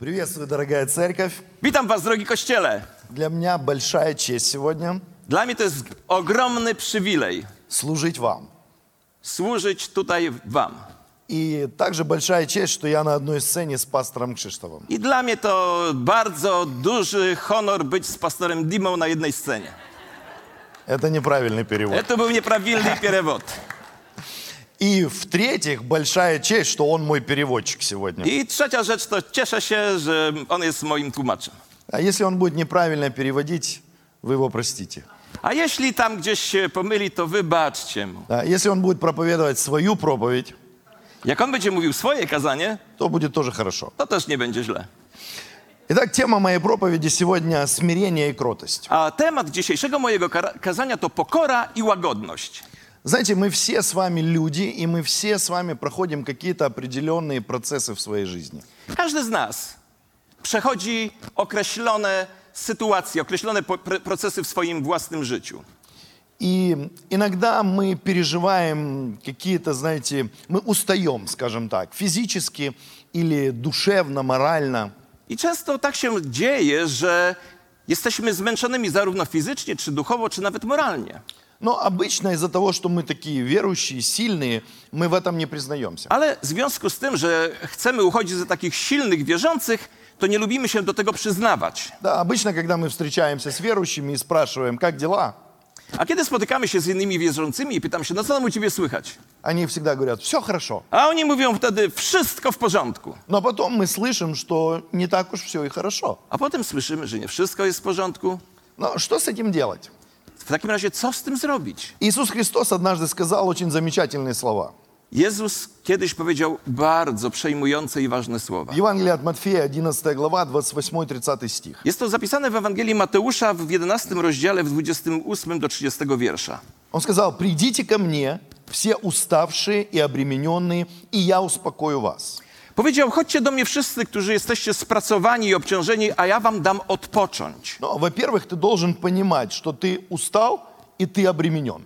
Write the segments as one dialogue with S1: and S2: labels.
S1: Приветствую, дорогая церковь.
S2: Witam Was, drogi kościele.
S1: Для меня большая честь сегодня
S2: Dla mnie to jest ogromny przywilej
S1: служить вам.
S2: służyć tutaj Wam.
S1: И также большая честь, что я на одной сцене с пастором Кшиштовым.
S2: I dla mnie to bardzo duży honor być z pastorem Dimą na jednej scenie.
S1: Это неправильный перевод.
S2: To był nieprawidłowy перевод.
S1: И в-третьих, большая честь, что он мой переводчик сегодня.
S2: I trzecia rzecz to cieszę się, że on jest moim tłumaczem.
S1: А если он будет неправильно переводить, вы его простите.
S2: A jeśli tam gdzieś się pomyli, to wybaczcie mu.
S1: Да, Если он будет проповедовать свою проповедь,
S2: Jak on będzie mówił swoje kazanie,
S1: то будет тоже хорошо.
S2: to też nie będzie źle.
S1: Итак, тема моей проповеди сегодня смирение и кротость.
S2: Temat dzisiejszego mojego kara- kazania to pokora i łagodność.
S1: Знаете, мы все с вами люди, и мы все с вами проходим какие-то определенные процессы в своей жизни.
S2: Każdy z nas przechodzi określone sytuacje, określone po- pr- procesy w swoim własnym życiu.
S1: И иногда мы переживаем какие-то, знаете, мы устаем, скажем так, физически или душевно, морально.
S2: I często tak się dzieje, że jesteśmy zmęczonymi zarówno fizycznie, czy duchowo, czy nawet moralnie.
S1: Но обычно из-за того, что мы такие верующие, сильные, мы в этом не признаемся.
S2: Ale w związku z tym, że chcemy uchodzić za takich silnych wierzących, to nie lubimy się do tego przyznawać.
S1: Да, обычно, когда мы встречаемся с верующими и спрашиваем, как дела,
S2: A kiedy spotykamy się z innymi wierzącymi i pytam się, no co tam u ciebie słychać?
S1: они всегда говорят, все хорошо.
S2: A oni mówią wtedy, wszystko w porządku.
S1: Но потом мы слышим, что не так уж все и хорошо.
S2: A potem słyszymy, że nie wszystko jest w porządku.
S1: Но что с этим делать?
S2: W takim razie co z tym zrobić?
S1: Иисус Христос однажды сказал очень замечательные слова.
S2: Jezus kiedyś powiedział bardzo przejmujące i ważne słowa.
S1: В Евангелии от Матфея, 11 глава, 28-30 стих.
S2: Jest to zapisane w Ewangelii Mateusza w 11 rozdziale, w 28 do 30 wiersza.
S1: Он сказал, придите ко мне, все уставшие и обремененные, и я успокою вас.
S2: Powiedział, chodźcie do mnie wszyscy, którzy jesteście spracowani i obciążeni, a ja wam dam odpocząć.
S1: Но, во-первых, ты должен понимать, что ты устал и ты обременен.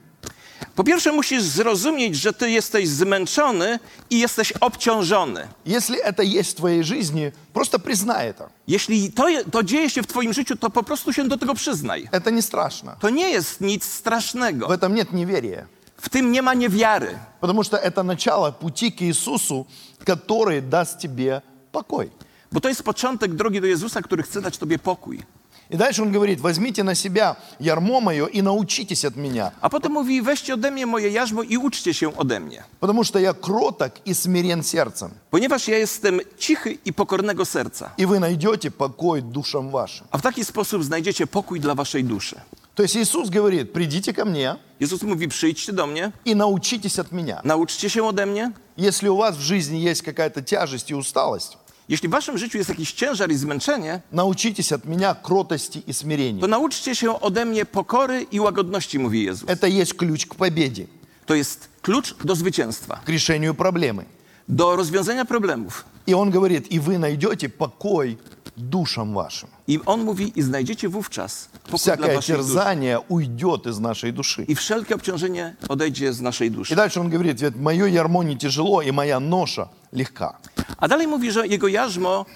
S2: Po pierwsze musisz zrozumieć, że ty jesteś zmęczony i jesteś obciążony.
S1: Если это есть в твоей жизни, просто признай это.
S2: Jeśli to, je- to dzieje się w twoim życiu, to po prostu się do tego przyznaj.
S1: Это не страшно.
S2: To nie jest nic
S1: В
S2: strasznego.
S1: этом нет неверия.
S2: W tym nie ma niewiary.
S1: Потому что это начало пути к Иисусу, который даст тебе покой.
S2: Bo to jest początek drogi do Jezusa, który chce dać tobie pokój.
S1: И дальше он говорит, возьмите на себя ярмо мое и научитесь от меня,
S2: A potem mówi, weźcie ode mnie moje jarzmo i uczcie się ode mnie.
S1: потому что я кроток и смирен сердцем,
S2: Ponieważ ja jestem cichy i pokornego serca.
S1: и вы найдете покой душам вашим.
S2: A w taki sposób znajdziecie pokój dla waszej duszy.
S1: То есть Иисус говорит, придите ко мне
S2: Jezus mówi, przyjdźcie do mnie,
S1: и научитесь от меня.
S2: nauczcie się ode mnie.
S1: Если у вас в жизни есть какая-то тяжесть и усталость,
S2: Jeśli w waszym życiu jest jakiś ciężar i zmęczenie,
S1: научитесь от меня кротости и смирению.
S2: to nauczcie się ode mnie pokory i łagodności, mówi Jezus.
S1: Это есть ключ к победе,
S2: To jest klucz do zwycięstwa,
S1: к решению проблемы.
S2: do rozwiązania problemów.
S1: И он говорит, и вы найдете покой душам вашим.
S2: I on mówi, i znajdziecie wówczas pokój dla
S1: Всякое терзание уйдет из нашей души.
S2: I wszelkie obciążenie odejdzie z naszej
S1: И
S2: duszy.
S1: дальше он говорит, ведь мое ярмо не тяжело, и моя ноша легка.
S2: A dalej mówi, że jego jarzmo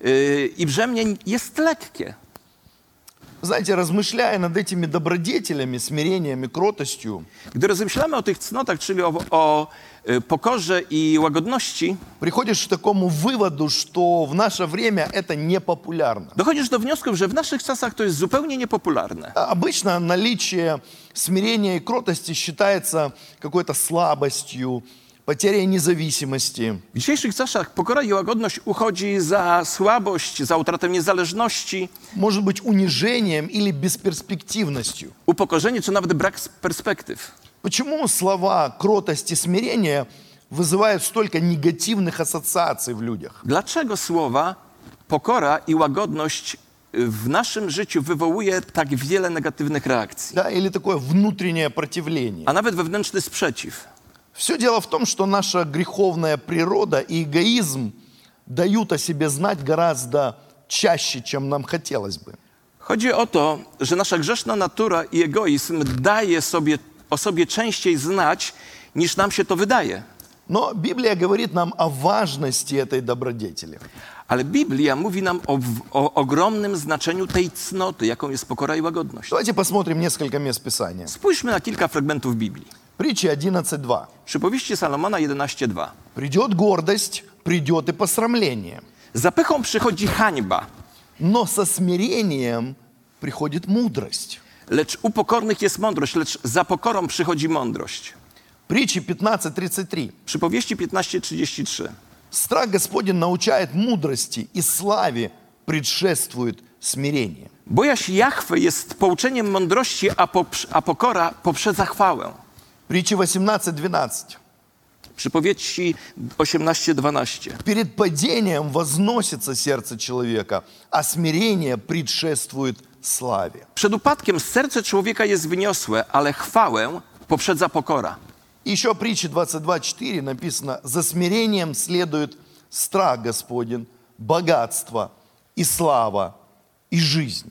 S2: yy, i brzemień jest lekkie.
S1: Знаете, размышляя над этими добродетелями, смирением и кротостью,
S2: Gdy rozmyślamy o tych cnotach, czyli o, o y, pokorze i łagodności,
S1: приходишь к такому выводу, что в наше время это непопулярно.
S2: dochodzisz do wniosku, że w naszych czasach to jest zupełnie niepopularne.
S1: А Обычно наличие смирения и кротости считается какой-то слабостью, потерей независимости.
S2: W dzisiejszych czasach pokora i łagodność uchodzi za słabość, za utratę niezależności,
S1: может быть унижением или бесперспективностью.
S2: upokorzenie czy nawet brak perspektyw.
S1: Почему слова кротость и смирение вызывают столько негативных ассоциаций в людях?
S2: Dlaczego słowa pokora i łagodność y, w naszym życiu wywołuje tak wiele negatywnych reakcji,
S1: Да, или такое внутреннее противление?
S2: a nawet wewnętrzny sprzeciw?
S1: Все дело в том, что наша греховная природа и эгоизм дают о себе знать гораздо чаще, чем нам хотелось бы.
S2: Chodzi o to, że nasza grzeszna natura i egoizm daje sobie o sobie częściej znać, niż nam się to wydaje.
S1: Но Библия говорит нам о важности этой добродетели.
S2: Ale Biblia mówi nam o, o ogromnym znaczeniu tej cnoty, jaką jest pokora i łagodność.
S1: Давайте посмотрим несколько мест Писания.
S2: Spójrzmy na kilka fragmentów Biblii.
S1: Притча 11.2.
S2: Przypowieści Salomona 11:2.
S1: Придет гордость, придет и посрамление.
S2: Za pychą przychodzi hańba,
S1: Но со смирением приходит мудрость.
S2: lecz u pokornych jest mądrość, lecz za pokorą przychodzi mądrość.
S1: Притча 15.33.
S2: Przypowieści 15:33.
S1: Страх Господень научает мудрости, и славе предшествует смирение.
S2: Bojaźń Jahwe jest pouczeniem mądrości, a, poprz- a pokora poprzedza chwałę.
S1: Притча 18.12.
S2: Przypowieści 18:12.
S1: Перед падением возносится сердце человека, а смирение предшествует славе.
S2: Przed upadkiem serce człowieka jest wyniosłe, ale chwałę poprzedza pokora.
S1: И еще в притче 22.4 написано, за смирением следует страх Господень, богатство и слава и жизнь.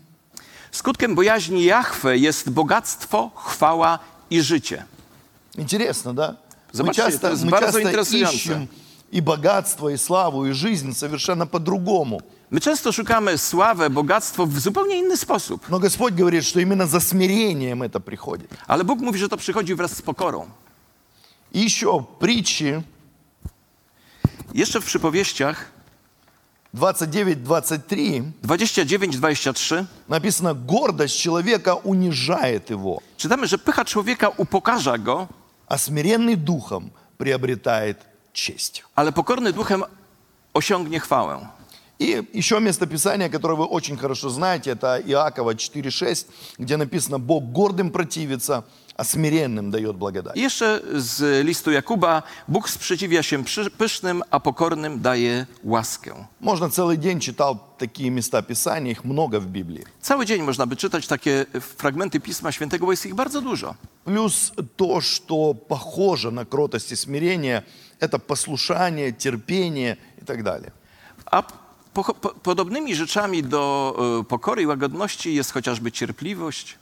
S2: Skutkiem bojaźni Jahwe jest bogactwo, chwała i życie.
S1: Интересно, да? Мы
S2: Zobaczcie, to
S1: часто, мы часто ищем и богатство, и славу, и жизнь совершенно по-другому.
S2: My często szukamy sławę, bogactwo w zupełnie inny sposób,
S1: Но Господь говорит, что именно за смирением это приходит.
S2: ale Bóg mówi, że to przychodzi wraz z pokorą.
S1: И еще притчи
S2: Jeszcze w przypowieściach
S1: 29-23
S2: 29-23
S1: написано, гордость человека унижает его,
S2: czytamy, że pycha człowieka upokarza go,
S1: а смиренный духом приобретает честь.
S2: ale pokorny duchem osiągnie chwałę.
S1: И еще местописание, которое вы очень хорошо знаете, это Иакова 4.6, где написано, Бог гордым противится, а смиренным дает благодать.
S2: I jeszcze z listu Jakuba, Bóg sprzeciwia się przy- pysznym, a pokornym daje łaskę.
S1: Можно целый день читал такие места Писания, их много в Библии.
S2: Cały dzień można by czytać takie fragmenty Pisma Świętego, bo jest ich bardzo dużo.
S1: Плюс то, что похоже на кротость и смирение, это послушание, терпение и так далее.
S2: A po, po, podobnymi rzeczami do e, pokory i łagodności jest chociażby cierpliwość.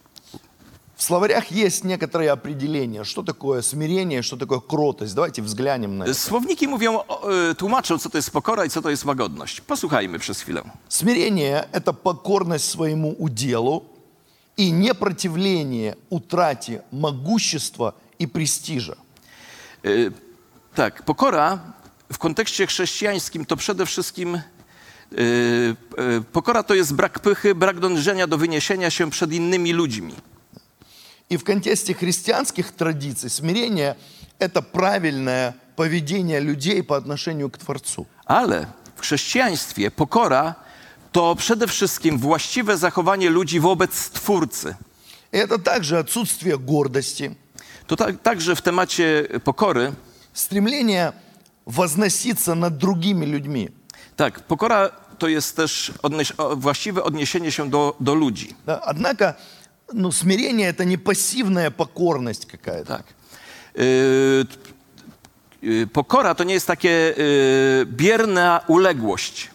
S1: В словарях есть некоторые определения, что такое смирение, что такое кротость. Давайте взглянем на это.
S2: Słowniki mówią, o, e, tłumaczą, co to jest pokora i co to jest łagodność. Posłuchajmy przez chwilę.
S1: Смирение – это покорность своему уделу и непротивление утрате могущества и престижа.
S2: E, tak, pokora w kontekście chrześcijańskim to przede wszystkim e, e, pokora to jest brak pychy, brak dążenia do wyniesienia się przed innymi ludźmi.
S1: И в контексте христианских традиций смирение – это правильное поведение людей по отношению к Творцу.
S2: Ale w chrześcijaństwie pokora to przede wszystkim właściwe zachowanie ludzi wobec Stwórcy.
S1: И это также отсутствие гордости,
S2: To tak, także w temacie pokory,
S1: стремление возноситься над другими людьми.
S2: tak, pokora to jest też odnieś, o, właściwe odniesienie się do, do ludzi.
S1: Да, Однако ну, смирение – это не пассивная покорность какая-то.
S2: Tak. Yy, yy, pokora to nie jest takie yy, bierna uległość.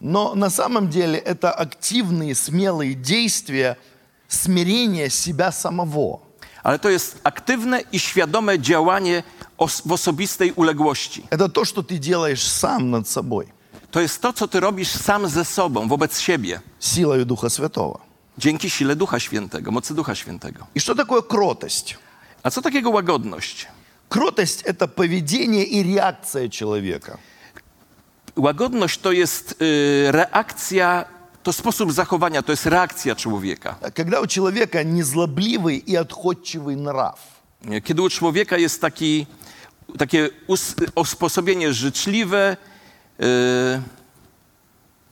S1: Но на самом деле это активные, смелые действия смирения себя самого.
S2: Ale to jest aktywne i świadome działanie os- w osobistej uległości.
S1: Это то, что ты делаешь сам над собой,
S2: To jest to, co ty robisz sam ze sobą, wobec siebie,
S1: силой Духа Святого.
S2: dzięki sile Ducha Świętego, mocy Ducha Świętego.
S1: И что такое кротость?
S2: A co takiego łagodność?
S1: Кротость – это поведение и реакция человека.
S2: Łagodność to jest y, reakcja, to sposób zachowania, to jest reakcja człowieka.
S1: Когда у человека незлобливый и отходчивый нрав.
S2: Kiedy u człowieka jest taki, takie us, usposobienie życzliwe, y,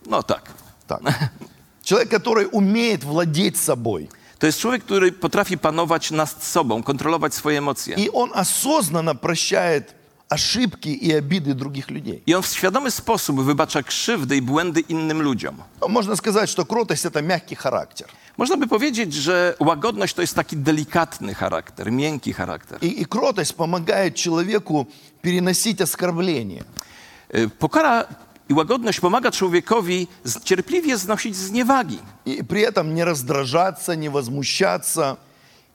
S2: no tak.
S1: Так. Человек, который умеет владеть собой.
S2: To jest człowiek, który potrafi panować nad sobą, kontrolować swoje emocje.
S1: И он осознанно прощает ошибки и обиды других людей.
S2: I on w świadomy sposób wybacza krzywdy i błędy innym ludziom.
S1: Ну, Можно сказать, что кротость – это мягкий характер.
S2: Można by powiedzieć, że łagodność to jest taki delikatny charakter, miękki charakter.
S1: И, и кротость помогает человеку переносить оскорбления.
S2: Y, Pokora i łagodność pomaga człowiekowi z- cierpliwie znosić zniewagi
S1: И при этом не раздражаться, не возмущаться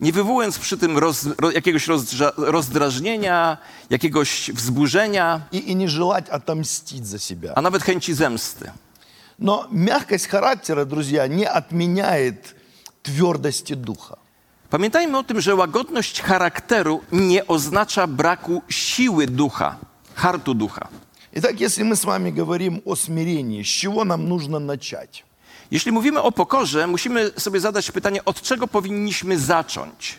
S2: nie wywołując przy tym roz, ro, jakiegoś rozdra, rozdrażnienia, jakiegoś wzburzenia,
S1: и, и не желать отомстить за себя.
S2: a nawet chęci zemsty.
S1: Но мягкость характера, друзья, не отменяет твердости духа.
S2: Pamiętajmy o tym, że łagodność charakteru nie oznacza braku siły ducha, hartu ducha.
S1: Итак, если мы с вами говорим о смирении, с чего нам нужно начать?
S2: Jeśli mówimy o pokorze, musimy sobie zadać pytanie, od czego powinniśmy zacząć.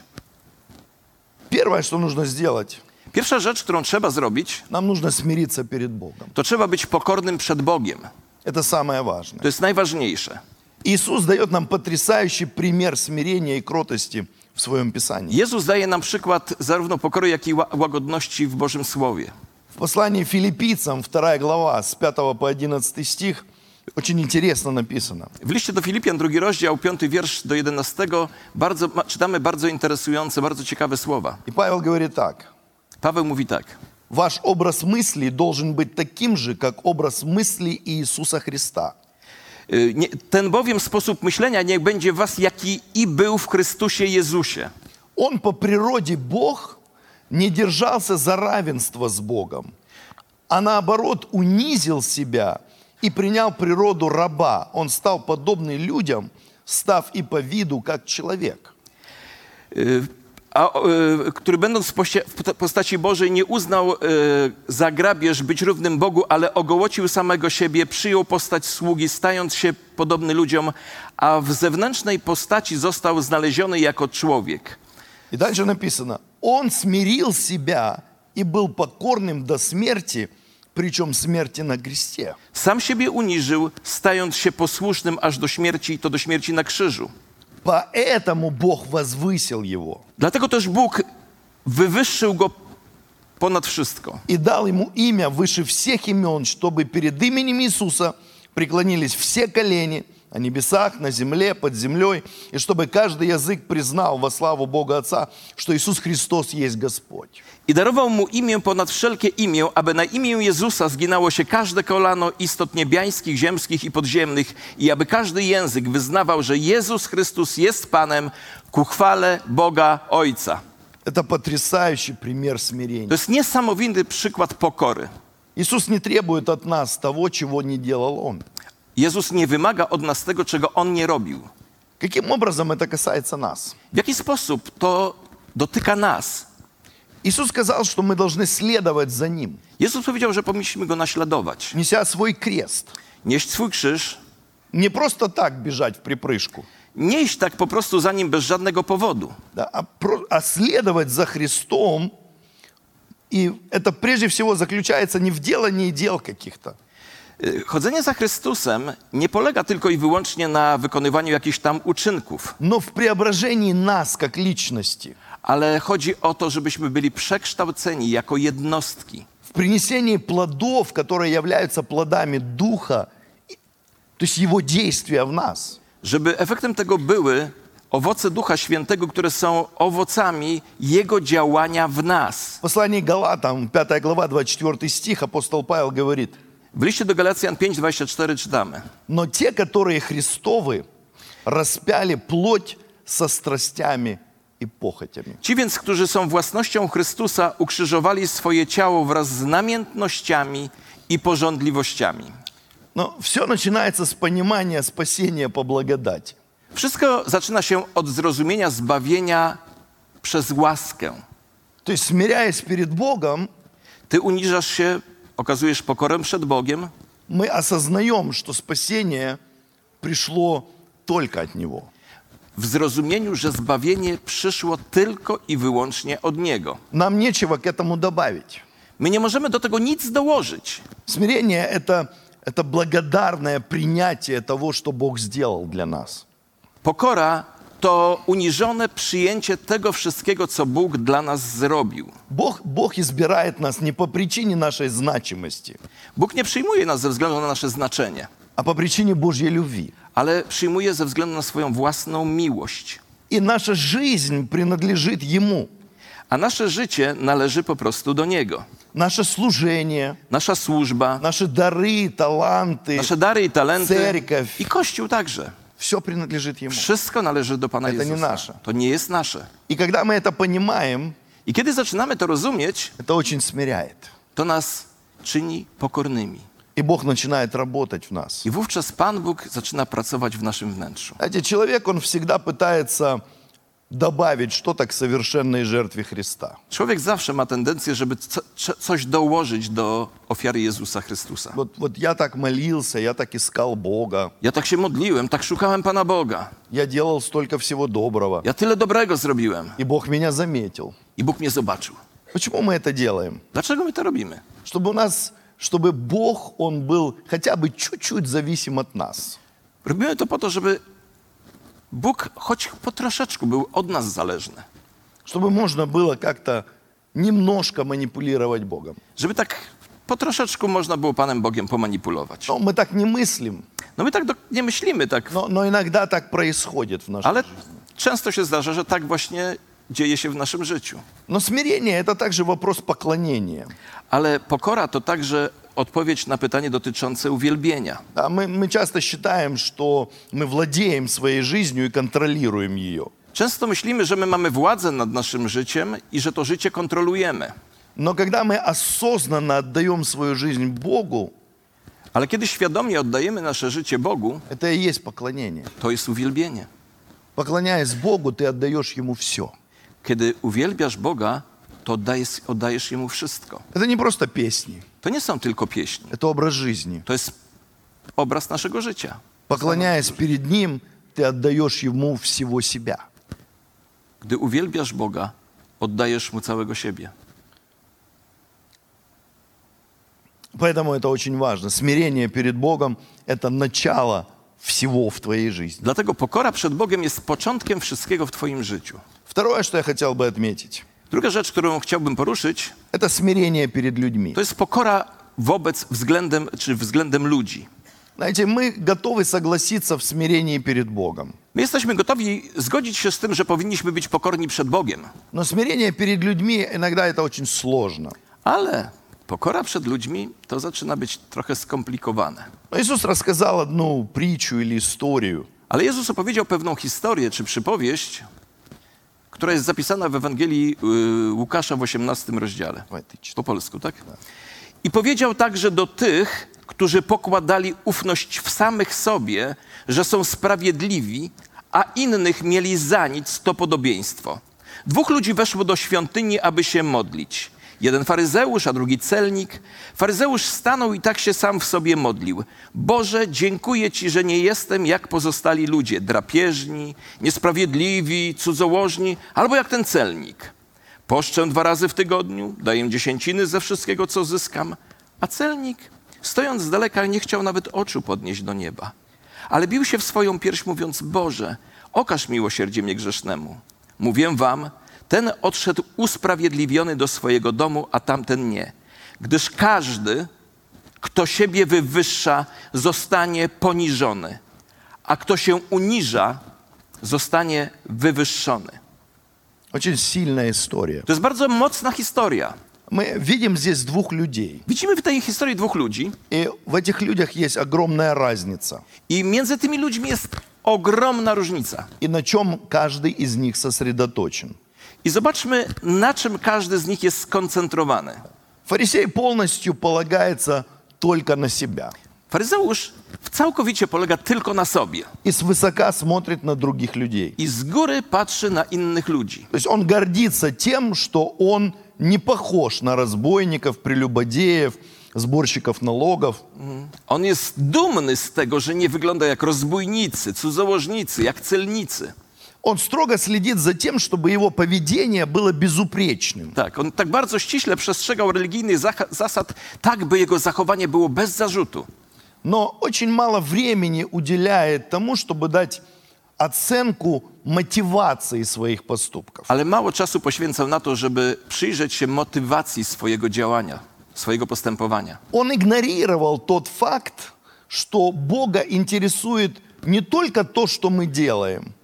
S1: Первое, что нужно сделать,
S2: Pierwsza rzecz, którą trzeba zrobić,
S1: нам нужно смириться перед Богом.
S2: to trzeba być pokornym przed Bogiem.
S1: Это самое важное.
S2: To jest najważniejsze.
S1: Иисус дает нам потрясающий пример смирения и кротости в своем Писании.
S2: Jezus daje nam przykład zarówno pokory, jak i ła- łagodności w Bożym Słowie.
S1: В послании филиппийцам, 2 глава, с 5 по 11 стих, очень интересно написано.
S2: W liście do Filipian, drugi rozdział, piąty wiersz do 11, bardzo, ma- czytamy bardzo interesujące, bardzo ciekawe słowa.
S1: И Павел говорит так.
S2: Paweł mówi tak.
S1: Ваш образ мыслей должен быть таким же, как образ мыслей Иисуса Христа.
S2: Y, Nie, ten bowiem sposób myślenia niech będzie w was, jaki i był w Chrystusie Jezusie.
S1: Он по природе Бог не держался за равенство с Богом, а наоборот унизил себя и принял природу раба. Он стал подобный людям, став и по виду как человек.
S2: Y, A, y, który będąc w poście- w po- postaci Bożej nie uznał y, za grabież być równym Bogu, ale ogołocił samego siebie, przyjął postać sługi, stając się podobny ludziom, a w zewnętrznej postaci został znaleziony jako człowiek.
S1: И дальше написано, он смирил себя и был покорным до смерти, причем смерти на кресте.
S2: Sam siebie uniżył, stając się posłusznym aż do śmierci, i to do śmierci na krzyżu.
S1: Поэтому Бог возвысил его
S2: Dlatego też Bóg wywyższył go ponad wszystko.
S1: и дал ему имя выше всех имен, чтобы перед именем Иисуса преклонились все колени на небесах, на земле, под землей, и чтобы каждый язык признал во славу Бога Отца, что Иисус Христос есть Господь.
S2: I darował mu imię ponad wszelkie imię, aby na imię Jezusa zginało się każde kolano istot niebiańskich, ziemskich i podziemnych, i aby każdy język wyznawał, że Jezus Chrystus jest Panem ku chwale Boga Ojca.
S1: Это потрясающий пример
S2: To
S1: смирения.
S2: jest niesamowity przykład pokory.
S1: Иисус не требует от нас того, чего не делал Он.
S2: Jezus nie wymaga od nas tego, czego On nie robił.
S1: Каким образом это касается нас?
S2: W jaki sposób to dotyka nas?
S1: Иисус сказал, что мы должны следовать за Ним,
S2: Jezus powiedział, że powinniśmy Go naśladować,
S1: неся свой крест.
S2: nieść swój krzyż,
S1: Не просто так бежать в припрыжку,
S2: nie iść tak po prostu za Nim bez żadnego powodu.
S1: да, а, про- а следовать за Христом. И это прежде всего заключается не в делании дел каких-то,
S2: Chodzenie za Chrystusem nie polega tylko i wyłącznie na wykonywaniu jakichś tam uczynków,
S1: но в преображении нас как личности,
S2: ale chodzi o to, żebyśmy byli przekształceni jako jednostki.
S1: в принесении плодов, которые являются плодами Духа, и- то есть Его действия в нас.
S2: Żeby efektem tego były owoce Ducha Świętego, które są owocami Jego działania w nas.
S1: В послании Галатам, 5 глава, 24 стих, апостол Павел говорит,
S2: W liście do Galacjan 5:24 czytamy:
S1: «Но те, которые Христовы, распяли плоть со страстями и похотями».
S2: Ci więc, którzy są własnością Chrystusa, ukrzyżowali swoje ciało wraz z namiętnościami i pożądliwościami.
S1: Но все начинается с понимания спасения по благодати.
S2: Wszystko zaczyna się od zrozumienia zbawienia przez łaskę.
S1: То есть, смиряясь перед Богом,
S2: Ty uniżasz się, okazujesz pokorę przed Bogiem,
S1: мы осознаем, что спасение пришло только от Него.
S2: w zrozumieniu, że zbawienie przyszło tylko i wyłącznie od Niego.
S1: Нам нечего к этому добавить.
S2: My nie możemy do tego nic dołożyć.
S1: Смирение это, это благодарное принятие того, что Бог сделал для нас.
S2: Pokora to uniżone przyjęcie tego wszystkiego, co Bóg dla nas zrobił.
S1: Бог, Бог избирает нас не по причине нашей значимости,
S2: Bóg nie przyjmuje nas ze względu na nasze znaczenie,
S1: а по причине Божьей любви.
S2: ale przyjmuje ze względu na swoją własną miłość.
S1: И наша жизнь принадлежит Ему.
S2: A nasze życie należy po prostu do Niego.
S1: Наше служение,
S2: Nasza służba,
S1: наши дары, таланты,
S2: nasze dary i talenty
S1: Cerkiew.
S2: i Kościół także.
S1: Все принадлежит Ему.
S2: Wszystko należy do Pana
S1: nie
S2: Jezusa.
S1: nasze.
S2: To nie jest nasze.
S1: И когда мы это понимаем,
S2: I kiedy zaczynamy to rozumieć,
S1: это очень смиряет.
S2: to nas czyni pokornymi.
S1: И Бог начинает работать в нас.
S2: I wówczas Pan Bóg zaczyna pracować w naszym wnętrzu.
S1: Знаете, человек, он всегда пытается добавить что-то к совершенной жертве Христа.
S2: Człowiek zawsze ma tendencję, żeby co, cze- coś dołożyć do ofiary Jezusa Chrystusa.
S1: Вот, вот я так молился, я так искал Бога,
S2: Ja tak się modliłem, tak szukałem Pana Boga.
S1: я делал столько всего доброго,
S2: Ja tyle dobrego zrobiłem
S1: и Бог меня заметил.
S2: i Bóg mnie zobaczył.
S1: Почему мы это делаем?
S2: Dlaczego my to robimy?
S1: Чтобы у нас, чтобы Бог, Он был хотя бы чуть-чуть зависим от нас.
S2: Robimy to po to, żeby Bóg choć po troszeczku był od nas zależny.
S1: Чтобы можно было как-то немножко манипулировать Богом.
S2: Żeby tak po troszeczku można było Panem Bogiem pomanipulować.
S1: Но мы так не мыслим,
S2: No my tak do, nie myślimy tak,
S1: но, но иногда так происходит в нашей
S2: ale
S1: жизни.
S2: często się zdarza, że tak właśnie dzieje się w naszym życiu.
S1: Но смирение – это также вопрос поклонения.
S2: Ale pokora to także odpowiedź na pytanie dotyczące uwielbienia.
S1: Да, мы, мы часто считаем, что мы владеем своей жизнью и контролируем ее.
S2: Często myślimy, że my mamy władzę nad naszym życiem i że to życie kontrolujemy.
S1: Но когда мы осознанно отдаем свою жизнь Богу,
S2: Ale kiedy świadomie oddajemy nasze życie Bogu,
S1: это и есть поклонение.
S2: to jest uwielbienie.
S1: Поклоняясь Богу, ты отдаешь Ему все.
S2: Kiedy uwielbiasz Boga, to oddajesz, oddajesz Jemu wszystko.
S1: Это не просто песни,
S2: To nie są tylko pieśni.
S1: это образ жизни.
S2: To jest obraz naszego życia.
S1: Поклоняясь перед Ним, ты отдаешь Ему всего себя.
S2: Gdy uwielbiasz Boga, oddajesz Mu całego siebie.
S1: Поэтому это очень важно. Смирение перед Богом – это начало всего в твоей жизни.
S2: Dlatego pokora przed Bogiem jest początkiem wszystkiego w Twoim życiu.
S1: Второе, что я хотел бы отметить,
S2: Druga rzecz, którą chciałbym poruszyć,
S1: это смирение перед людьми.
S2: to jest pokora wobec względem, czy względem ludzi.
S1: Знаете, мы готовы согласиться в смирении перед Богом.
S2: My jesteśmy gotowi zgodzić się z tym, że powinniśmy być pokorni przed Bogiem,
S1: Но смирение перед людьми иногда это очень сложно.
S2: ale pokora przed ludźmi to zaczyna być trochę skomplikowane.
S1: Но Иисус рассказал одну притчу или историю.
S2: Ale Jezus opowiedział pewną historię czy przypowieść, która jest zapisana w Ewangelii y, Łukasza w 18 rozdziale. Po polsku, tak? tak? I powiedział także do tych, którzy pokładali ufność w samych sobie, że są sprawiedliwi, a innych mieli za nic to podobieństwo. Dwóch ludzi weszło do świątyni, aby się modlić. Jeden faryzeusz, a drugi celnik. Faryzeusz stanął i tak się sam w sobie modlił. Boże, dziękuję Ci, że nie jestem jak pozostali ludzie, drapieżni, niesprawiedliwi, cudzołożni, albo jak ten celnik. Poszczę dwa razy w tygodniu, daję dziesięciny ze wszystkiego, co zyskam. A celnik, stojąc z daleka, nie chciał nawet oczu podnieść do nieba. Ale bił się w swoją pierś, mówiąc: Boże, okaż miłosierdzie mnie grzesznemu. Mówię wam, ten odszedł usprawiedliwiony do swojego domu, a tamten nie. Gdyż każdy, kto siebie wywyższa, zostanie poniżony, a kto się uniża, zostanie wywyższony.
S1: Очень сильная история.
S2: To jest bardzo mocna historia.
S1: Мы видим здесь двух людей.
S2: Widzimy w tej historii dwóch ludzi
S1: И в этих людях есть огромная разница.
S2: i między tymi ludźmi jest ogromna różnica.
S1: И на чем каждый из них сосредоточен.
S2: I zobaczmy, na czym każdy z nich jest skoncentrowany.
S1: Фарисей полностью полагается только на себя.
S2: Faryzeusz całkowicie polega tylko na sobie
S1: И свысока смотрит на других людей.
S2: i z góry patrzy na innych ludzi.
S1: То есть он гордится тем, что он не похож на разбойников, прелюбодеев, сборщиков налогов.
S2: On jest dumny z tego, że nie wygląda jak rozbójnicy, cudzołożnicy, jak celnicy.
S1: Он строго следит за тем, чтобы его поведение было безупречным.
S2: Tak, on tak bardzo ściśle przestrzegał religijnych zasad, tak by jego zachowanie było bez zarzutu.
S1: Но очень мало времени уделяет тому, чтобы дать оценку мотивации своих поступков.
S2: Ale mało czasu poświęcał na to, żeby przyjrzeć się motywacji swojego działania, swojego postępowania.
S1: Он игнорировал тот факт, что Бога интересует не только то, что мы делаем,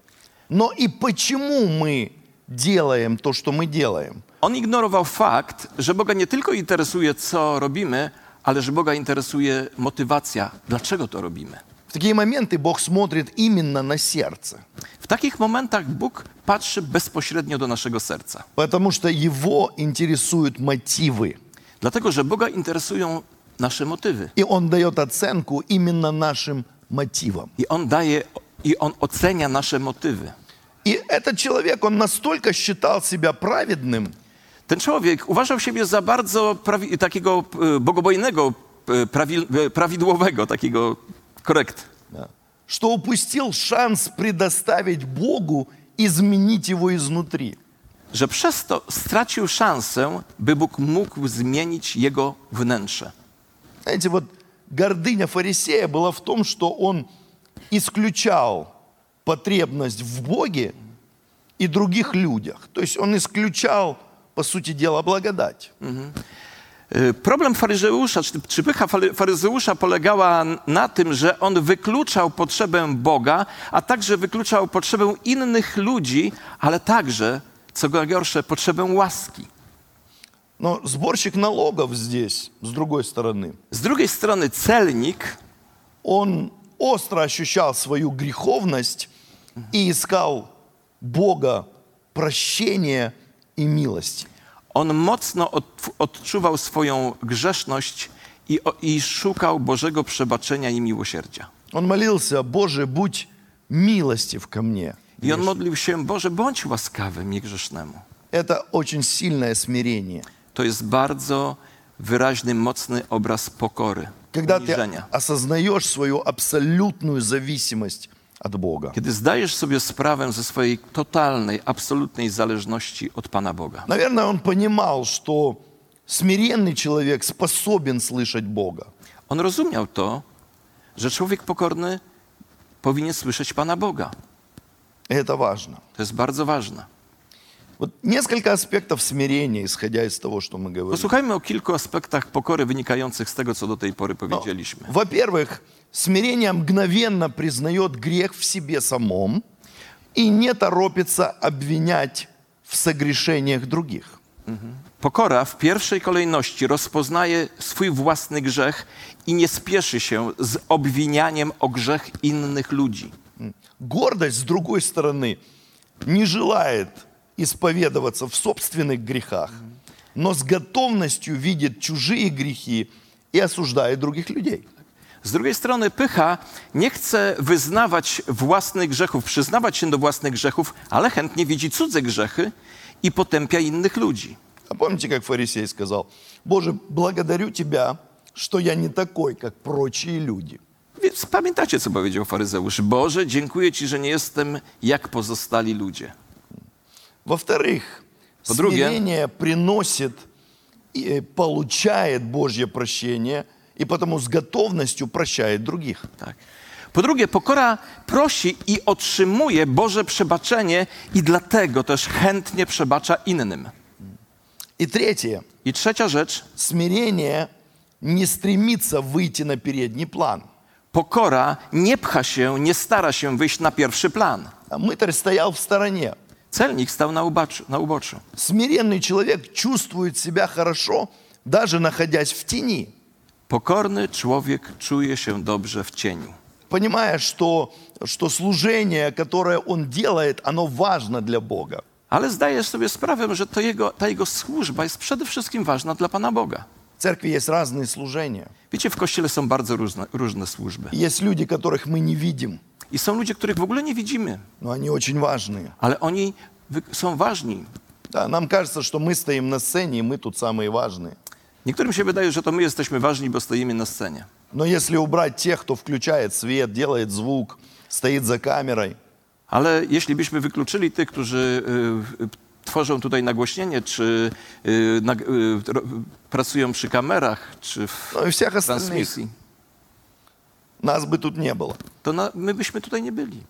S1: но и почему мы делаем то, что мы делаем.
S2: On ignorował fakt, że Boga nie tylko interesuje, co robimy, ale że Boga interesuje motywacja, dlaczego to robimy.
S1: В такие моменты Бог смотрит именно на сердце,
S2: W takich momentach Bóg patrzy bezpośrednio do naszego serca.
S1: потому что Его интересуют мотивы.
S2: Dlatego, że Boga interesują nasze motywy.
S1: И Он дает оценку именно нашим мотивам.
S2: I On daje, i On ocenia nasze motywy.
S1: И этот человек, он настолько считал себя праведным,
S2: Ten człowiek uważał siebie za bardzo prawi, takiego e, bogobojnego, e, prawi, e, prawidłowego, takiego korekt,
S1: что упустил шанс предоставить Богу изменить его изнутри.
S2: że przez to stracił szansę, by Bóg mógł zmienić jego wnętrze.
S1: Знаете, вот гордыня фарисея была в том, что он исключал потребность в Боге и других людях. То есть он исключал, по сути дела, благодать.
S2: E, Problem faryzeusza, czy, czy pycha fary- faryzeusza polegała na tym, że on wykluczał potrzebę Boga, a także wykluczał potrzebę innych ludzi, ale także, co gorsze, potrzebę łaski.
S1: Но сборщик налогов здесь, с другой стороны,
S2: Z drugiej strony celnik
S1: он остро ощущал свою греховность и искал Бога прощения и милости.
S2: On mocno od, odczuwał swoją grzeszność i, o, i szukał Bożego przebaczenia i miłosierdzia.
S1: Он молился, Боже, будь милостив ко мне.
S2: I on modlił się, Boże, bądź łaskawy mi grzesznemu.
S1: Это очень сильное смирение.
S2: To jest bardzo wyraźny, mocny obraz pokory,
S1: Когда ты
S2: uniżenia.
S1: осознаешь свою абсолютную зависимость от Бога.
S2: Kiedy zdajesz sobie sprawę ze swojej totalnej, absolutnej zależności od Pana Boga.
S1: Наверное, он понимал, что смиренный человек способен слышать Бога.
S2: On rozumiał to, że człowiek pokorny powinien słyszeć Pana Boga.
S1: И это важно.
S2: To jest bardzo ważne.
S1: Вот несколько аспектов смирения, исходя из того, что мы говорим.
S2: Posłuchajmy o kilku aspektach pokory wynikających z tego, co do tej pory
S1: Но,
S2: powiedzieliśmy.
S1: Во-первых, смирение мгновенно признает грех в себе самом и не торопится обвинять в согрешениях других.
S2: Pokora w pierwszej kolejności rozpoznaje swój własny grzech i nie spieszy się z obwinianiem o grzech innych ludzi.
S1: Гордость, с другой стороны, не желает исповедоваться в собственных грехах, но с готовностью видит чужие грехи и осуждает других людей.
S2: Z drugiej strony pycha nie chce wyznawać własnych grzechów, przyznawać się do własnych grzechów, ale chętnie widzi cudze grzechy i potępia innych ludzi.
S1: А помните, как фарисей сказал, «Боже, благодарю Тебя, что я не такой, как прочие люди».
S2: Więc pamiętacie, co powiedział faryzeusz? Boże, dziękuję Ci, że nie jestem jak pozostali ludzie.
S1: Во-вторых,
S2: По-друге-
S1: смирение приносит и получает Божье прощение, и потому с готовностью прощает других.
S2: Tak. Po drugie, pokora prosi i otrzymuje Boże przebaczenie i dlatego też chętnie przebacza innym.
S1: И третье,
S2: I trzecia rzecz,
S1: смирение не стремится выйти на передний план.
S2: pokora nie pcha się, nie stara się wyjść na pierwszy plan.
S1: А мытарь стоял в стороне.
S2: Celnik stał na uboczu. Na uboczu.
S1: Смиренный человек чувствует себя хорошо, даже находясь в тени,
S2: Pokorny człowiek czuje się dobrze w cieniu.
S1: понимая, что, что служение, которое он делает, оно важно для Бога.
S2: Ale zdaje sobie sprawę, że to jego, ta jego służba jest przede wszystkim ważna dla Pana Boga.
S1: В церкви есть разные служения.
S2: Wiecie, w kościele są bardzo różne, różne służby.
S1: Есть люди, которых мы не видим,
S2: I są ludzie, których w ogóle nie widzimy,
S1: но они очень важные.
S2: ale oni wy- są ważni.
S1: Да, нам кажется, что мы стоим на сцене, и мы тут самые важные.
S2: Niektórym się wydaje, że to my jesteśmy ważni, bo stoimy na scenie.
S1: Но если убрать тех, кто включает свет, делает звук, стоит за камерой,
S2: Ale jeśli byśmy wykluczyli tych, którzy y, y, tworzą tutaj nagłośnienie, czy y, nag, y, ro, pracują przy kamerach, czy w
S1: ну и всех остальных,
S2: transmisji,
S1: нас бы тут не было.
S2: to na, my byśmy tutaj nie byli.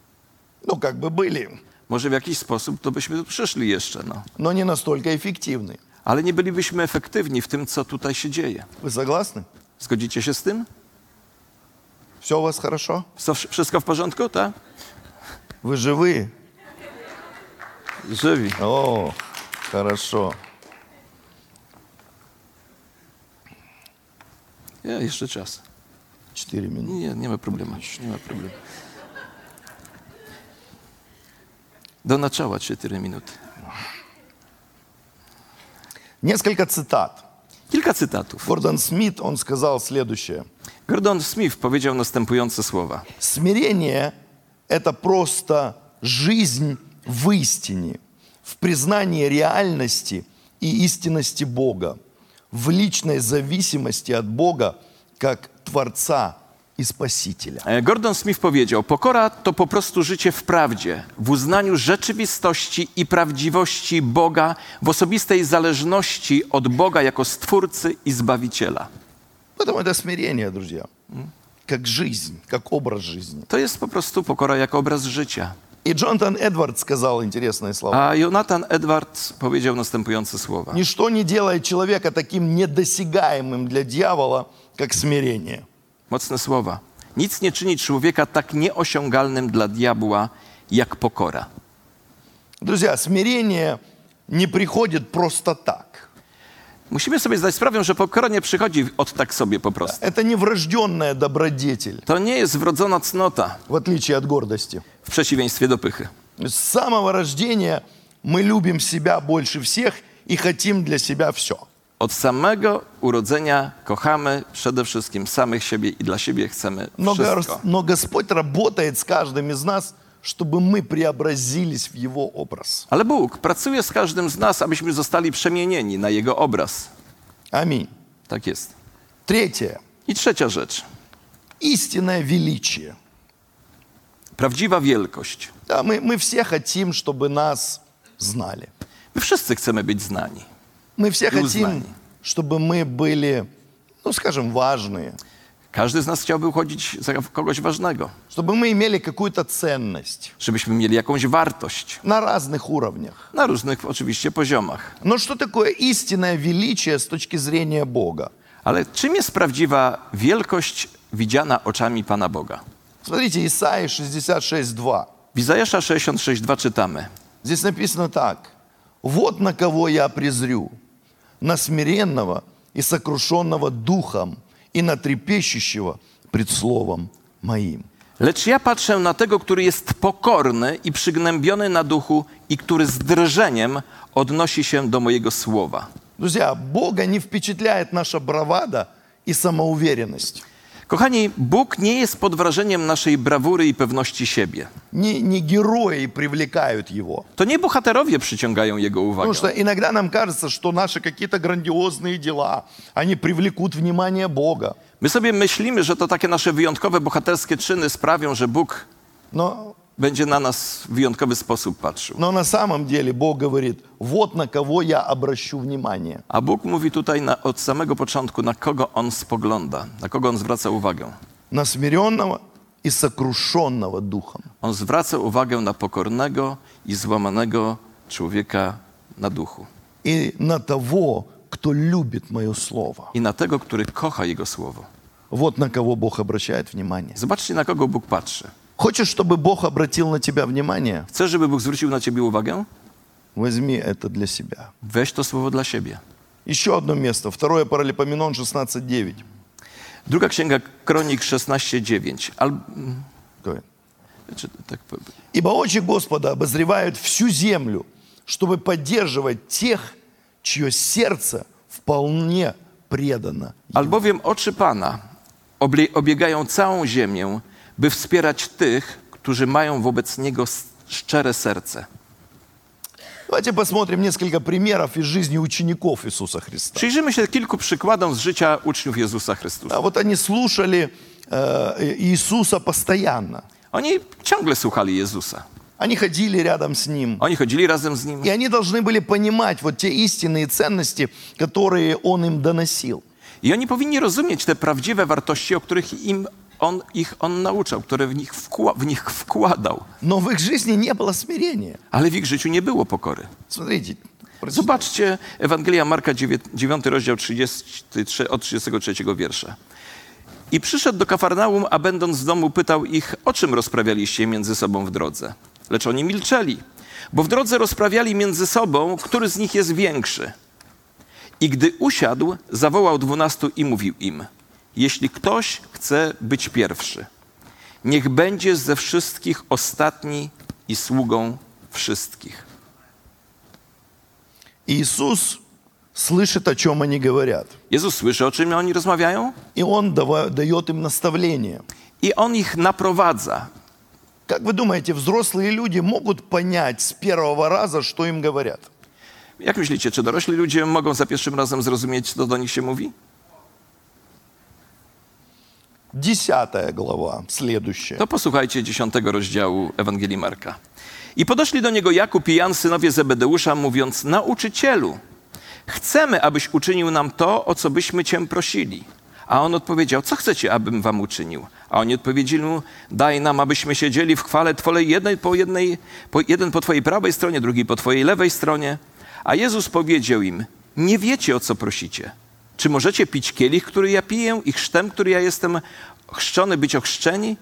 S1: Ну, как бы были,
S2: Może w jakiś sposób to byśmy tu przyszli jeszcze, no.
S1: но не настолько эффективны.
S2: Ale nie bylibyśmy efektywni w tym, co tutaj się dzieje.
S1: Вы согласны?
S2: Zgodzicie się z tym?
S1: Все у вас хорошо?
S2: Co, wszystko w porządku, tak?
S1: Вы живые?
S2: Żywi.
S1: О, хорошо.
S2: Ja, jeszcze czas.
S1: 4 минуты.
S2: Nie, nie ma problemu. Nie ma problemu. Do naczała 4 minuty.
S1: Несколько цитат.
S2: Kilka cytatów.
S1: Гордон Смит, он сказал следующее.
S2: Gordon Smith powiedział następujące słowa.
S1: Смирение – это просто жизнь в истине, в признании реальности и истинности Бога, в личной зависимости от Бога как Творца и Спасителя.
S2: E, Gordon Smith powiedział: Pokora to po prostu życie w prawdzie, w uznaniu rzeczywistości i prawdziwości Boga, w osobistej zależności od Boga jako Stwórcy i Zbawiciela.
S1: Поэтому это смирение, друзья, как жизнь, как образ жизни.
S2: To jest po prostu pokora jako obraz życia.
S1: И Джонатан Эдвард сказал интересные слова.
S2: A Jonathan Edwards powiedział następujące słowa.
S1: Ничто не делает человека таким недосягаемым для дьявола, как смирение.
S2: Mocne słowa. Nic nie czyni człowieka tak nieosiągalnym dla diabła, jak pokora.
S1: Друзья, смирение не приходит просто так.
S2: Musimy sobie zdać sprawę, że pokora nie przychodzi od tak sobie po prostu.
S1: Это не врожденная добродетель,
S2: To nie jest wrodzona cnota,
S1: в отличие от гордости.
S2: w przeciwieństwie do pychy.
S1: С самого рождения мы любим себя больше всех и хотим для себя все.
S2: Od samego urodzenia kochamy przede wszystkim samych siebie i dla siebie chcemy
S1: Но, Гос-
S2: wszystko.
S1: но Господь работает с каждым из нас, чтобы мы преобразились в Его образ.
S2: Ale Bóg pracuje z każdym z nas, abyśmy zostali przemienieni na Jego obraz.
S1: Аминь.
S2: Tak jest.
S1: Третье.
S2: I trzecia rzecz.
S1: Истинное величие.
S2: Prawdziwa wielkość.
S1: Да, мы, мы все хотим, чтобы нас знали.
S2: My wszyscy chcemy być znani.
S1: Мы все
S2: И
S1: хотим,
S2: узнание.
S1: чтобы мы были, ну, скажем, важные.
S2: Każdy z nas chciałby uchodzić za kogoś ważnego,
S1: Чтобы мы имели какую-то ценность
S2: żebyśmy mieli jakąś wartość
S1: на разных уровнях.
S2: na różnych oczywiście poziomach.
S1: Но что такое истинное величие с точки зрения Бога?
S2: Ale czym jest prawdziwa wielkość widziana oczami Pana Boga?
S1: Смотрите, Исаия 66.2.
S2: W Izajasza 66:2 czytamy:
S1: Здесь написано так. «Вот на кого я презрю, На смиренного и сокрушенного духом, и на трепещущего пред словом моим».
S2: Lecz ja patrzę na tego, który jest pokorny i przygnębiony na duchu i który z drżeniem odnosi się do mojego słowa.
S1: Друзья, Бога не впечатляет наша бравада и самоуверенность.
S2: Kochani, Bóg nie jest pod wrażeniem naszej brawury i pewności siebie.
S1: Не, не герои привлекают Его.
S2: To nie bohaterowie przyciągają jego uwagę.
S1: Потому что иногда нам кажется, что наши какие-то грандиозные дела, они привлекут внимание Бога.
S2: My sobie myślimy, że to takie nasze wyjątkowe, bohaterskie czyny sprawią, że Bóg
S1: Но,
S2: będzie na nas w wyjątkowy sposób patrzył.
S1: но на самом деле Бог говорит, вот на кого я обращу внимание.
S2: A Bóg mówi tutaj na, od samego początku, na kogo On spogląda, na kogo On zwraca uwagę.
S1: На смиренного и сокрушенного духом.
S2: On zwraca uwagę na pokornego i złamanego człowieka na duchu.
S1: И на того, кто любит мое слово.
S2: I na tego, który kocha Jego słowo.
S1: Вот на кого Бог обращает внимание.
S2: Zobaczcie, na kogo Bóg patrzy.
S1: Хочешь, чтобы Бог обратил на тебя внимание?
S2: Chcesz, żeby Bóg zwrócił na ciebie uwagę?
S1: Возьми это для себя.
S2: Weź to słowo dla siebie.
S1: Еще одно место. Второе Паралипоменон 16.9.
S2: Druga księga Kronik 16:9. Al...
S1: Ибо очи Господа обозревают всю землю, чтобы поддерживать тех, чье сердце вполне предано.
S2: Albowiem oczy Pana obiegają całą ziemię, by wspierać tych, którzy mają wobec Niego s- szczere serce.
S1: Давайте посмотрим несколько примеров из жизни учеников Иисуса Христа.
S2: Przyjrzymy się kilku przykładom z życia uczniów Jezusa Chrystusa.
S1: А вот они слушали э, Иисуса постоянно.
S2: Oni ciągle słuchali Jezusa.
S1: Они ходили рядом с Ним.
S2: Oni chodzili razem z Nim
S1: И они должны были понимать вот те истинные ценности, которые Он им доносил.
S2: i oni powinni rozumieć te prawdziwe wartości, o których im on, ich On nauczał, które w nich, wkła- w nich wkładał.
S1: Но в их жизни не было смирения.
S2: Ale w ich życiu nie było pokory.
S1: Смотрите, прочитайте.
S2: Zobaczcie Ewangelia Marka 9 rozdział 33, od 33 wiersza. I przyszedł do Kafarnaum, a będąc w domu pytał ich, o czym rozprawialiście między sobą w drodze. Lecz oni milczeli, bo w drodze rozprawiali między sobą, który z nich jest większy. I gdy usiadł, zawołał dwunastu i mówił im, Jeśli ktoś chce być pierwszy, niech będzie ze wszystkich ostatni i sługą wszystkich.
S1: Иисус слышит, о чем они говорят.
S2: Jezus słyszy, o czym oni rozmawiają
S1: И Он дава- дает им наставление.
S2: i on ich naprowadza.
S1: Как вы думаете, взрослые люди могут понять с первого раза, что им говорят?
S2: Jak myślicie, czy dorośli ludzie mogą za pierwszym razem zrozumieć, co do nich się mówi?
S1: Десятая глава, следующая.
S2: To posłuchajcie dziesiątego rozdziału Ewangelii Marka. I podeszli do niego Jakub i Jan, synowie Zebedeusza, mówiąc, nauczycielu, chcemy, abyś uczynił nam to, o co byśmy cię prosili. A on odpowiedział, co chcecie, abym wam uczynił? A oni odpowiedzieli mu, daj nam, abyśmy siedzieli w chwale Twojej, jednej po jednej, po, jeden po twojej prawej stronie, drugi po twojej lewej stronie. A Jezus powiedział im, nie wiecie, o co prosicie. Czy możecie pić kielich, który ja piję i chrztem, który ja jestem chrzczony, być ochrzczeni?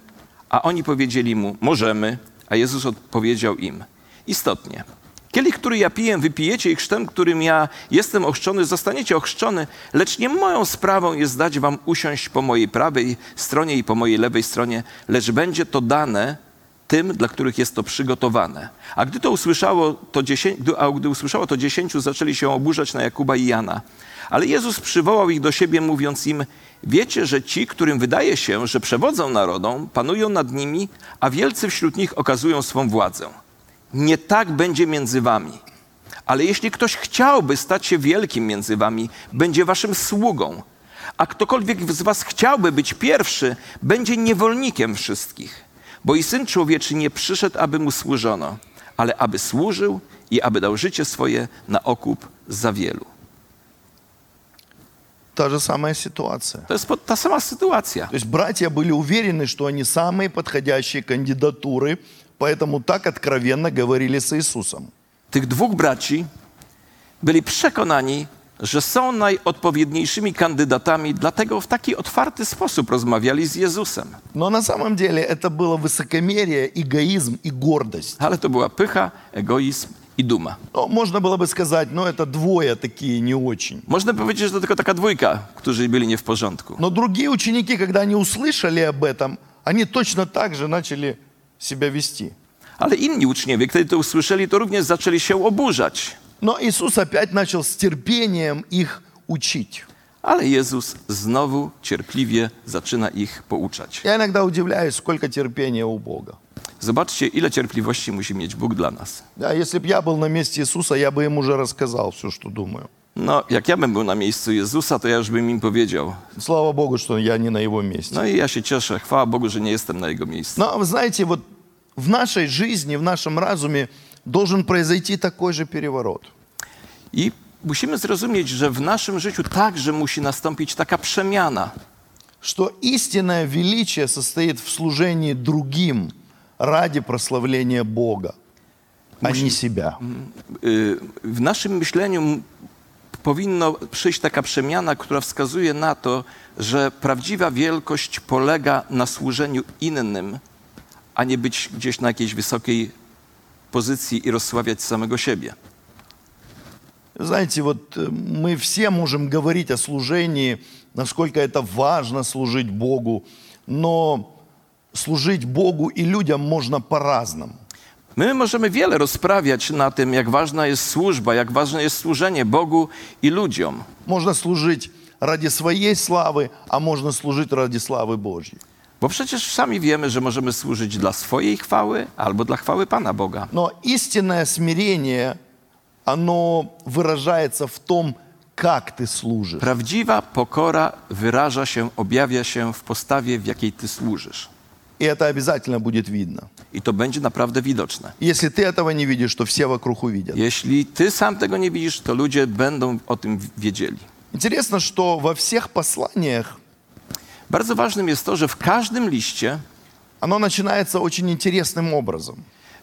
S2: A oni powiedzieli mu, możemy. A Jezus odpowiedział im, istotnie, kielich, który ja piję, wypijecie i chrztem, którym ja jestem ochrzczony, zostaniecie ochrzczony, lecz nie moją sprawą jest dać wam usiąść po mojej prawej stronie i po mojej lewej stronie, lecz będzie to dane tym, dla których jest to przygotowane. A gdy to usłyszało, to dziesię... a gdy usłyszało to dziesięciu, zaczęli się oburzać na Jakuba i Jana. Ale Jezus przywołał ich do siebie, mówiąc im, wiecie, że ci, którym wydaje się, że przewodzą narodom, panują nad nimi, a wielcy wśród nich okazują swą władzę. Nie tak będzie między wami. Ale jeśli ktoś chciałby stać się wielkim między wami, będzie waszym sługą. A ktokolwiek z was chciałby być pierwszy, będzie niewolnikiem wszystkich. Bo i Syn Człowieczy nie przyszedł, aby mu służono, ale aby służył i aby dał życie swoje na okup za wielu.
S1: Та же самая ситуация.
S2: To jest po- ta sama sytuacja.
S1: То есть братья были уверены, что они самые подходящие кандидатуры, поэтому так откровенно говорили с Иисусом.
S2: Tych dwóch braci byli przekonani, że są najodpowiedniejszymi kandydatami, dlatego w taki otwarty sposób rozmawiali z Jezusem.
S1: Но на самом деле это было wысокомерие, эгоизм и гордость.
S2: Ale to była pycha, egoizm i duma.
S1: Ну, можно было бы сказать, ну это двое такие не очень.
S2: Można powiedzieć, że to tylko taka dwójka, którzy byli nie w porządku.
S1: Но другие ученики, когда они услышали об этом, они точно так же начали себя вести.
S2: Ale inni uczniowie, kiedy to usłyszeli, to również zaczęli się oburzać.
S1: Но Иисус опять начал с терпением их учить.
S2: Ale Jezus znowu cierpliwie zaczyna ich pouczać.
S1: Я иногда удивляюсь, сколько терпения у Бога.
S2: Zobaczcie, ile cierpliwości musi mieć Bóg dla nas.
S1: Да, если бы я был на месте Иисуса, я бы им уже рассказал все, что думаю.
S2: No, jak ja bym był na miejscu Jezusa, to ja już bym im powiedział.
S1: Слава Богу, что я не на его месте.
S2: No i ja się cieszę, chwała Bogu, że nie jestem na Jego miejscu.
S1: Но вы знаете, вот в нашей жизни, в нашем разуме должен произойти такой же переворот.
S2: I musimy zrozumieć, że w naszym życiu także musi nastąpić taka przemiana.
S1: Что истинное величие состоит в служении другим ради прославления Бога, а не себя.
S2: Y, W naszym myśleniu m- powinno przyjść taka przemiana, która wskazuje na to, że prawdziwa wielkość polega na służeniu innym, a nie być gdzieś na jakiejś wysokiej pozycji i rozsławiać samego siebie.
S1: Знаете, вот э, мы все можем говорить о служении, насколько это важно служить Богу, но служить Богу и людям можно по-разному.
S2: My możemy wiele rozprawiać na tym, jak ważna jest służba, jak ważne jest służenie Bogu i ludziom.
S1: Можно служить ради своей славы, а можно служить ради славы Божьей.
S2: Bo przecież sami wiemy, że możemy służyć dla swojej chwały albo dla chwały Pana Boga.
S1: Но истинное смирение, оно выражается в том, как ты служишь.
S2: Prawdziwa pokora wyraża się, objawia się w postawie, w jakiej ty służysz.
S1: И это обязательно будет видно.
S2: I to będzie naprawdę widoczne.
S1: Если ты этого не видишь, то все вокруг увидят.
S2: Jeśli ty sam tego nie widzisz, to ludzie będą o tym wiedzieli.
S1: Интересно, что во всех посланиях
S2: Bardzo ważnym jest to, że w każdym liście,
S1: оно начинается очень интересным образом.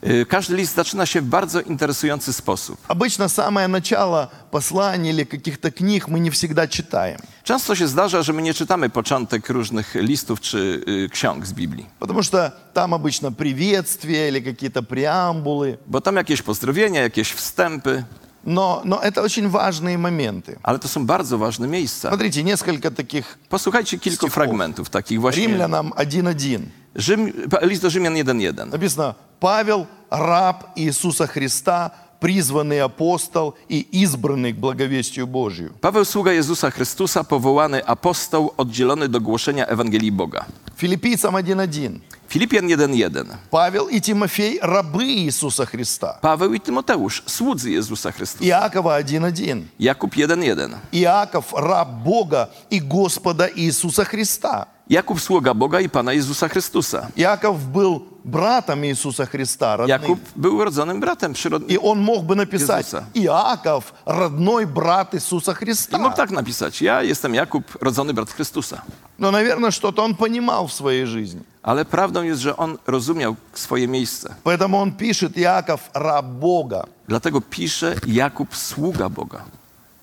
S2: y, każdy list zaczyna się w bardzo interesujący sposób.
S1: Обычно самое начало посланий или каких-то книг мы не всегда читаем,
S2: Często się zdarza, że my nie czytamy początek różnych listów czy y, ksiąg z Biblii,
S1: потому что там обычно приветствия или какие-то преамбулы.
S2: bo tam jakieś pozdrowienia, jakieś wstępy.
S1: Но, но это очень важные моменты.
S2: Ale to są bardzo ważne miejsca.
S1: Смотрите, несколько таких
S2: Posłuchajcie kilku
S1: Стихов.
S2: fragmentów takich właśnie.
S1: Римлянам 1.1.
S2: Rzym, list do Rzymian 1.1.
S1: Написано, Павел, раб Иисуса Христа, призванный апостол и избранный к благовестию Божию.
S2: Paweł, sługa Jezusa Chrystusa, powołany apostoł, oddzielony do głoszenia Ewangelii Boga.
S1: Филиппийцам 1.1.
S2: Filipian 1.1.
S1: Павел и Тимофей, рабы Иисуса Христа.
S2: Paweł i Tymoteusz, słudzy Jezusa Chrystusa.
S1: Иакова 1.1.
S2: Jakub 1.1.
S1: Иаков, раб Бога и Господа Иисуса Христа.
S2: Jakub, sługa Boga i Pana Jezusa Chrystusa.
S1: Иаков был братом Иисуса Христа, родным.
S2: Jakub był urodzonym bratem przyrodnim.
S1: И он мог бы написать,
S2: Иисуса.
S1: Иаков, родной брат Иисуса
S2: I mógł
S1: Христа.
S2: tak napisać. Ja jestem Jakub, rodzony brat Chrystusa.
S1: Но, наверное, что-то он понимал в своей жизни.
S2: Ale prawdą jest, że on rozumiał swoje miejsce.
S1: Поэтому он пишет, Иаков, раб Бога
S2: Dlatego pisze Jakub, sługa Boga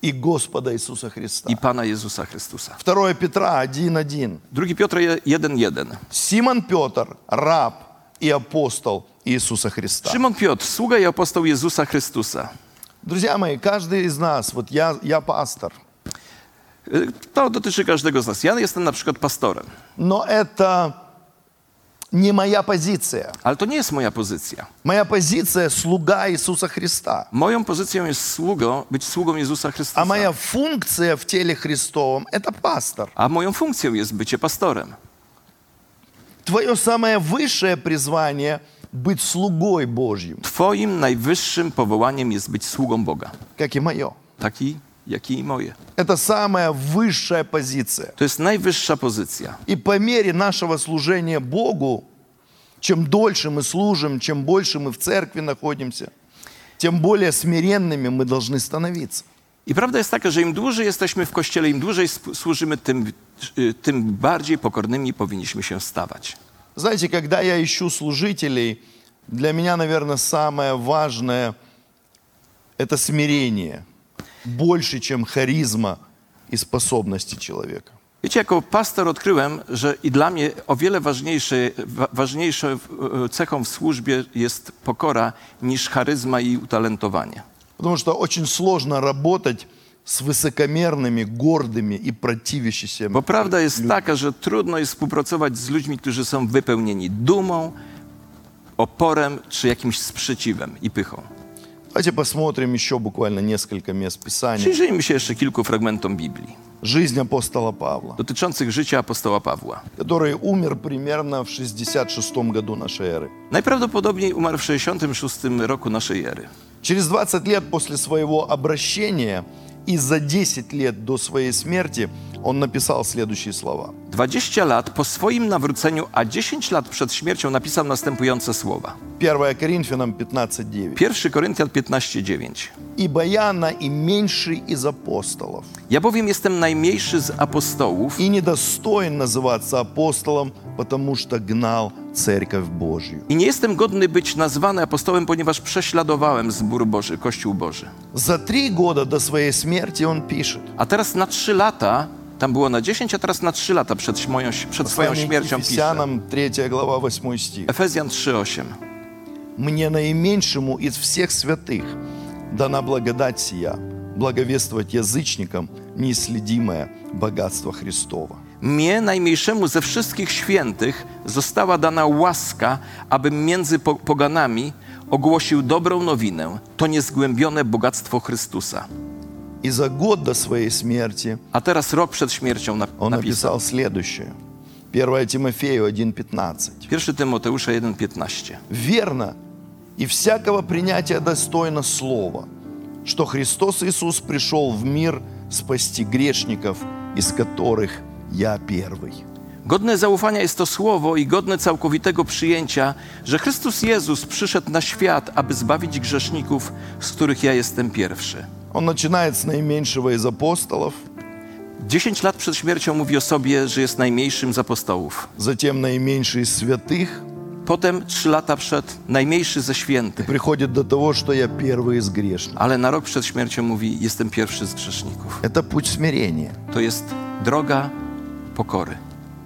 S1: и Господа Иисуса Христа.
S2: i Pana Jezusa Chrystusa.
S1: 2 Петра 1.1.
S2: 2 Piotra 1.1.
S1: Симон Петр, раб и апостол Иисуса Христа.
S2: Szymon Piotr, sługa i apostoł Jezusa Chrystusa.
S1: Друзья мои, каждый из нас, вот я, я пастор,
S2: To dotyczy każdego z nas. Ja jestem na przykład pastorem,
S1: но это не моя позиция.
S2: ale to nie jest moja pozycja.
S1: Моя позиция – слуга Иисуса Христа.
S2: Moją pozycją jest sługą, być sługą Jezusa Chrystusa.
S1: А моя функция в теле Христовом – это пастор.
S2: A moją funkcją jest bycie pastorem.
S1: Твое самое высшее призвание – быть слугой Божьим,
S2: Twoim najwyższym powołaniem jest być sługą Boga.
S1: как и мое.
S2: Taki, jak i moje.
S1: Это самая высшая позиция.
S2: To jest najwyższa pozycja.
S1: И по мере нашего служения Богу, чем дольше мы служим, чем больше мы в церкви находимся, тем более смиренными мы должны становиться.
S2: I prawda jest taka, że im dłużej jesteśmy w Kościele, im dłużej sp- służymy, tym, y, tym bardziej pokornymi powinniśmy się stawać.
S1: Знаете, когда я ищу служителей, для меня, наверное, самое важное – это смирение. Больше, чем харизма и способности человека.
S2: Wiecie, jako pastor odkryłem, że i dla mnie o wiele ważniejsze, wa, ważniejsze e, cechą w służbie jest pokora niż charyzma i utalentowanie.
S1: Потому что очень сложно работать с высокомерными, гордыми и противящимися.
S2: Bo prawda jest taka, że trudno jest współpracować z ludźmi, którzy są wypełnieni dumą, oporem czy jakimś sprzeciwem i pychą.
S1: Давайте посмотрим еще буквально несколько мест Писания.
S2: Przyjrzyjmy się jeszcze kilku fragmentom Biblii
S1: Жизнь апостола Павла,
S2: dotyczących życia apostoła Pawła.
S1: который умер примерно в 66 году нашей эры.
S2: Najprawdopodobniej umarł w 66 roku naszej ery.
S1: Через 20 лет после своего обращения и за 10 лет до своей смерти он написал следующие слова.
S2: 20 lat po swoim nawróceniu, a 10 lat przed śmiercią napisał następujące słowa.
S1: 1 Коринфянам 15.9.
S2: 1 Koryntian 15:9.
S1: «Ибо я наименьший из апостолов,
S2: Ja bowiem jestem najmniejszy z apostołów
S1: и недостоин называться апостолом, потому что гнал Церковь Божью».
S2: i nie jestem godny być nazwany apostołem, ponieważ prześladowałem zbór Boży, Kościół Boży.
S1: За три года до своей смерти он пишет.
S2: A teraz na 3 lata, tam było na 10, a teraz na 3 lata przed, moją, przed swoją
S1: Послание к
S2: śmiercią pisze.
S1: Ефесянам, 3 глава, 8 стих.
S2: Efezjan 3:8.
S1: «Мне наименьшему из всех святых дана благодать сия, благовествовать язычникам неисследимое богатство Христова».
S2: Mnie, najmniejszemu ze wszystkich świętych, została dana łaska, abym między po- poganami ogłosił dobrą nowinę, to niezgłębione bogactwo Chrystusa.
S1: И за год до своей смерти
S2: A teraz rok przed śmiercią nap-
S1: он
S2: napisał.
S1: написал следующее. 1 Тимофею 1.15.
S2: 1 Tymoteusza 1,15.
S1: «Верно, и всякого принятия достойно слова, что Христос Иисус пришел в мир спасти грешников, из которых я первый».
S2: Godne zaufania jest to słowo i godne całkowitego przyjęcia, że Chrystus Jezus przyszedł na świat, aby zbawić grzeszników, z których ja jestem pierwszy.
S1: Он начинает с наименьшего из апостолов,
S2: 10 lat przed śmiercią mówi o sobie, że jest najmniejszym z apostołów.
S1: затем наименьший из святых,
S2: Potem 3 lata przed najmniejszy ze świętych.
S1: приходит до того, что я первый из грешников.
S2: Ale na rok przed śmiercią mówi: Jestem pierwszy z grzeszników.
S1: Это путь смирения.
S2: To jest droga pokory.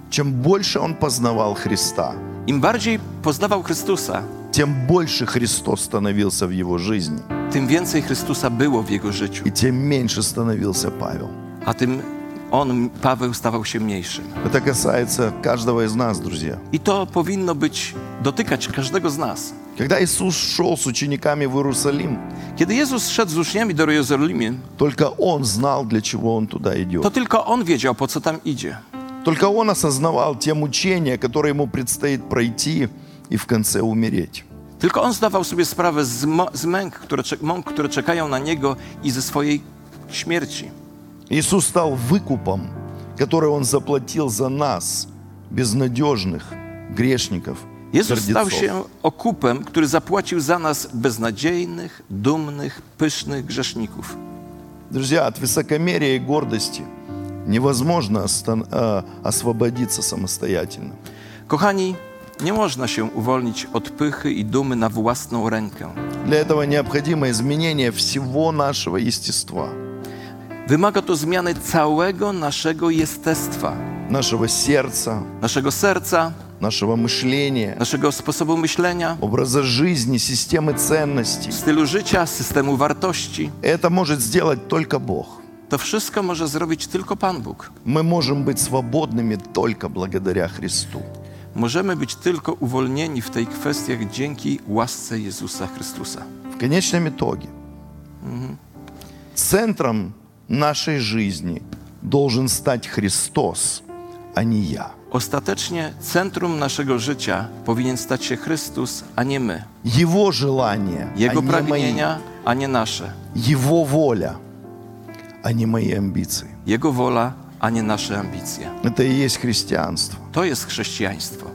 S1: Чем больше он познавал Христа,
S2: Im bardziej poznawał Chrystusa,
S1: тем больше Христос становился в его жизни,
S2: tym więcej Chrystusa było w jego życiu,
S1: и тем меньше становился Павел.
S2: a tym on, Paweł, stawał się mniejszym.
S1: Это касается каждого из нас, друзья.
S2: I to powinno być, dotykać każdego z nas.
S1: Когда Иисус шел с учениками в Иерусалим,
S2: Kiedy Jezus szedł z uczniami do Jerozolimy,
S1: только Он знал, для чего Он туда идет.
S2: to tylko On wiedział, po co tam idzie.
S1: Только Он осознавал те мучения, которые Ему предстоит пройти и в конце умереть.
S2: Tylko On zdawał sobie sprawę z, mo- z męk, które, cze- mąk, które czekają na Niego i ze swojej śmierci.
S1: Иисус стал выкупом, который Он заплатил за нас, безнадежных грешников,
S2: Jezus stał
S1: гордецов.
S2: się okupem, który zapłacił za nas beznadziejnych, dumnych, pysznych grzeszników.
S1: Друзья, от высокомерия и гордости невозможно остан- э, освободиться самостоятельно.
S2: Kochani, nie można się uwolnić od pychy i dumy na własną rękę.
S1: Для этого необходимо изменение всего нашего естества,
S2: Wymaga to zmiany całego naszego jestestwa,
S1: нашего сердца,
S2: naszego serca,
S1: нашего мышления,
S2: naszego sposobu myślenia,
S1: образа жизни, системы ценностей.
S2: stylu życia, systemu wartości.
S1: Это может сделать только Бог.
S2: To wszystko może zrobić tylko Pan Bóg.
S1: Мы можем быть свободными только благодаря Христу.
S2: Możemy być tylko uwolnieni w tej kwestiach dzięki łasce Jezusa Chrystusa.
S1: В конечном итоге центром нашей жизни должен стать Христос, а не я.
S2: Ostatecznie centrum naszego życia powinien stać się Chrystus, a nie my.
S1: Его желание,
S2: Jego
S1: а не мои.
S2: pragnienia, a nie nasze.
S1: Его воля, а не мои амбиции.
S2: Jego wola, a nie nasze ambicje.
S1: No to jest chrześcijaństwo.
S2: To jest chrześcijaństwo.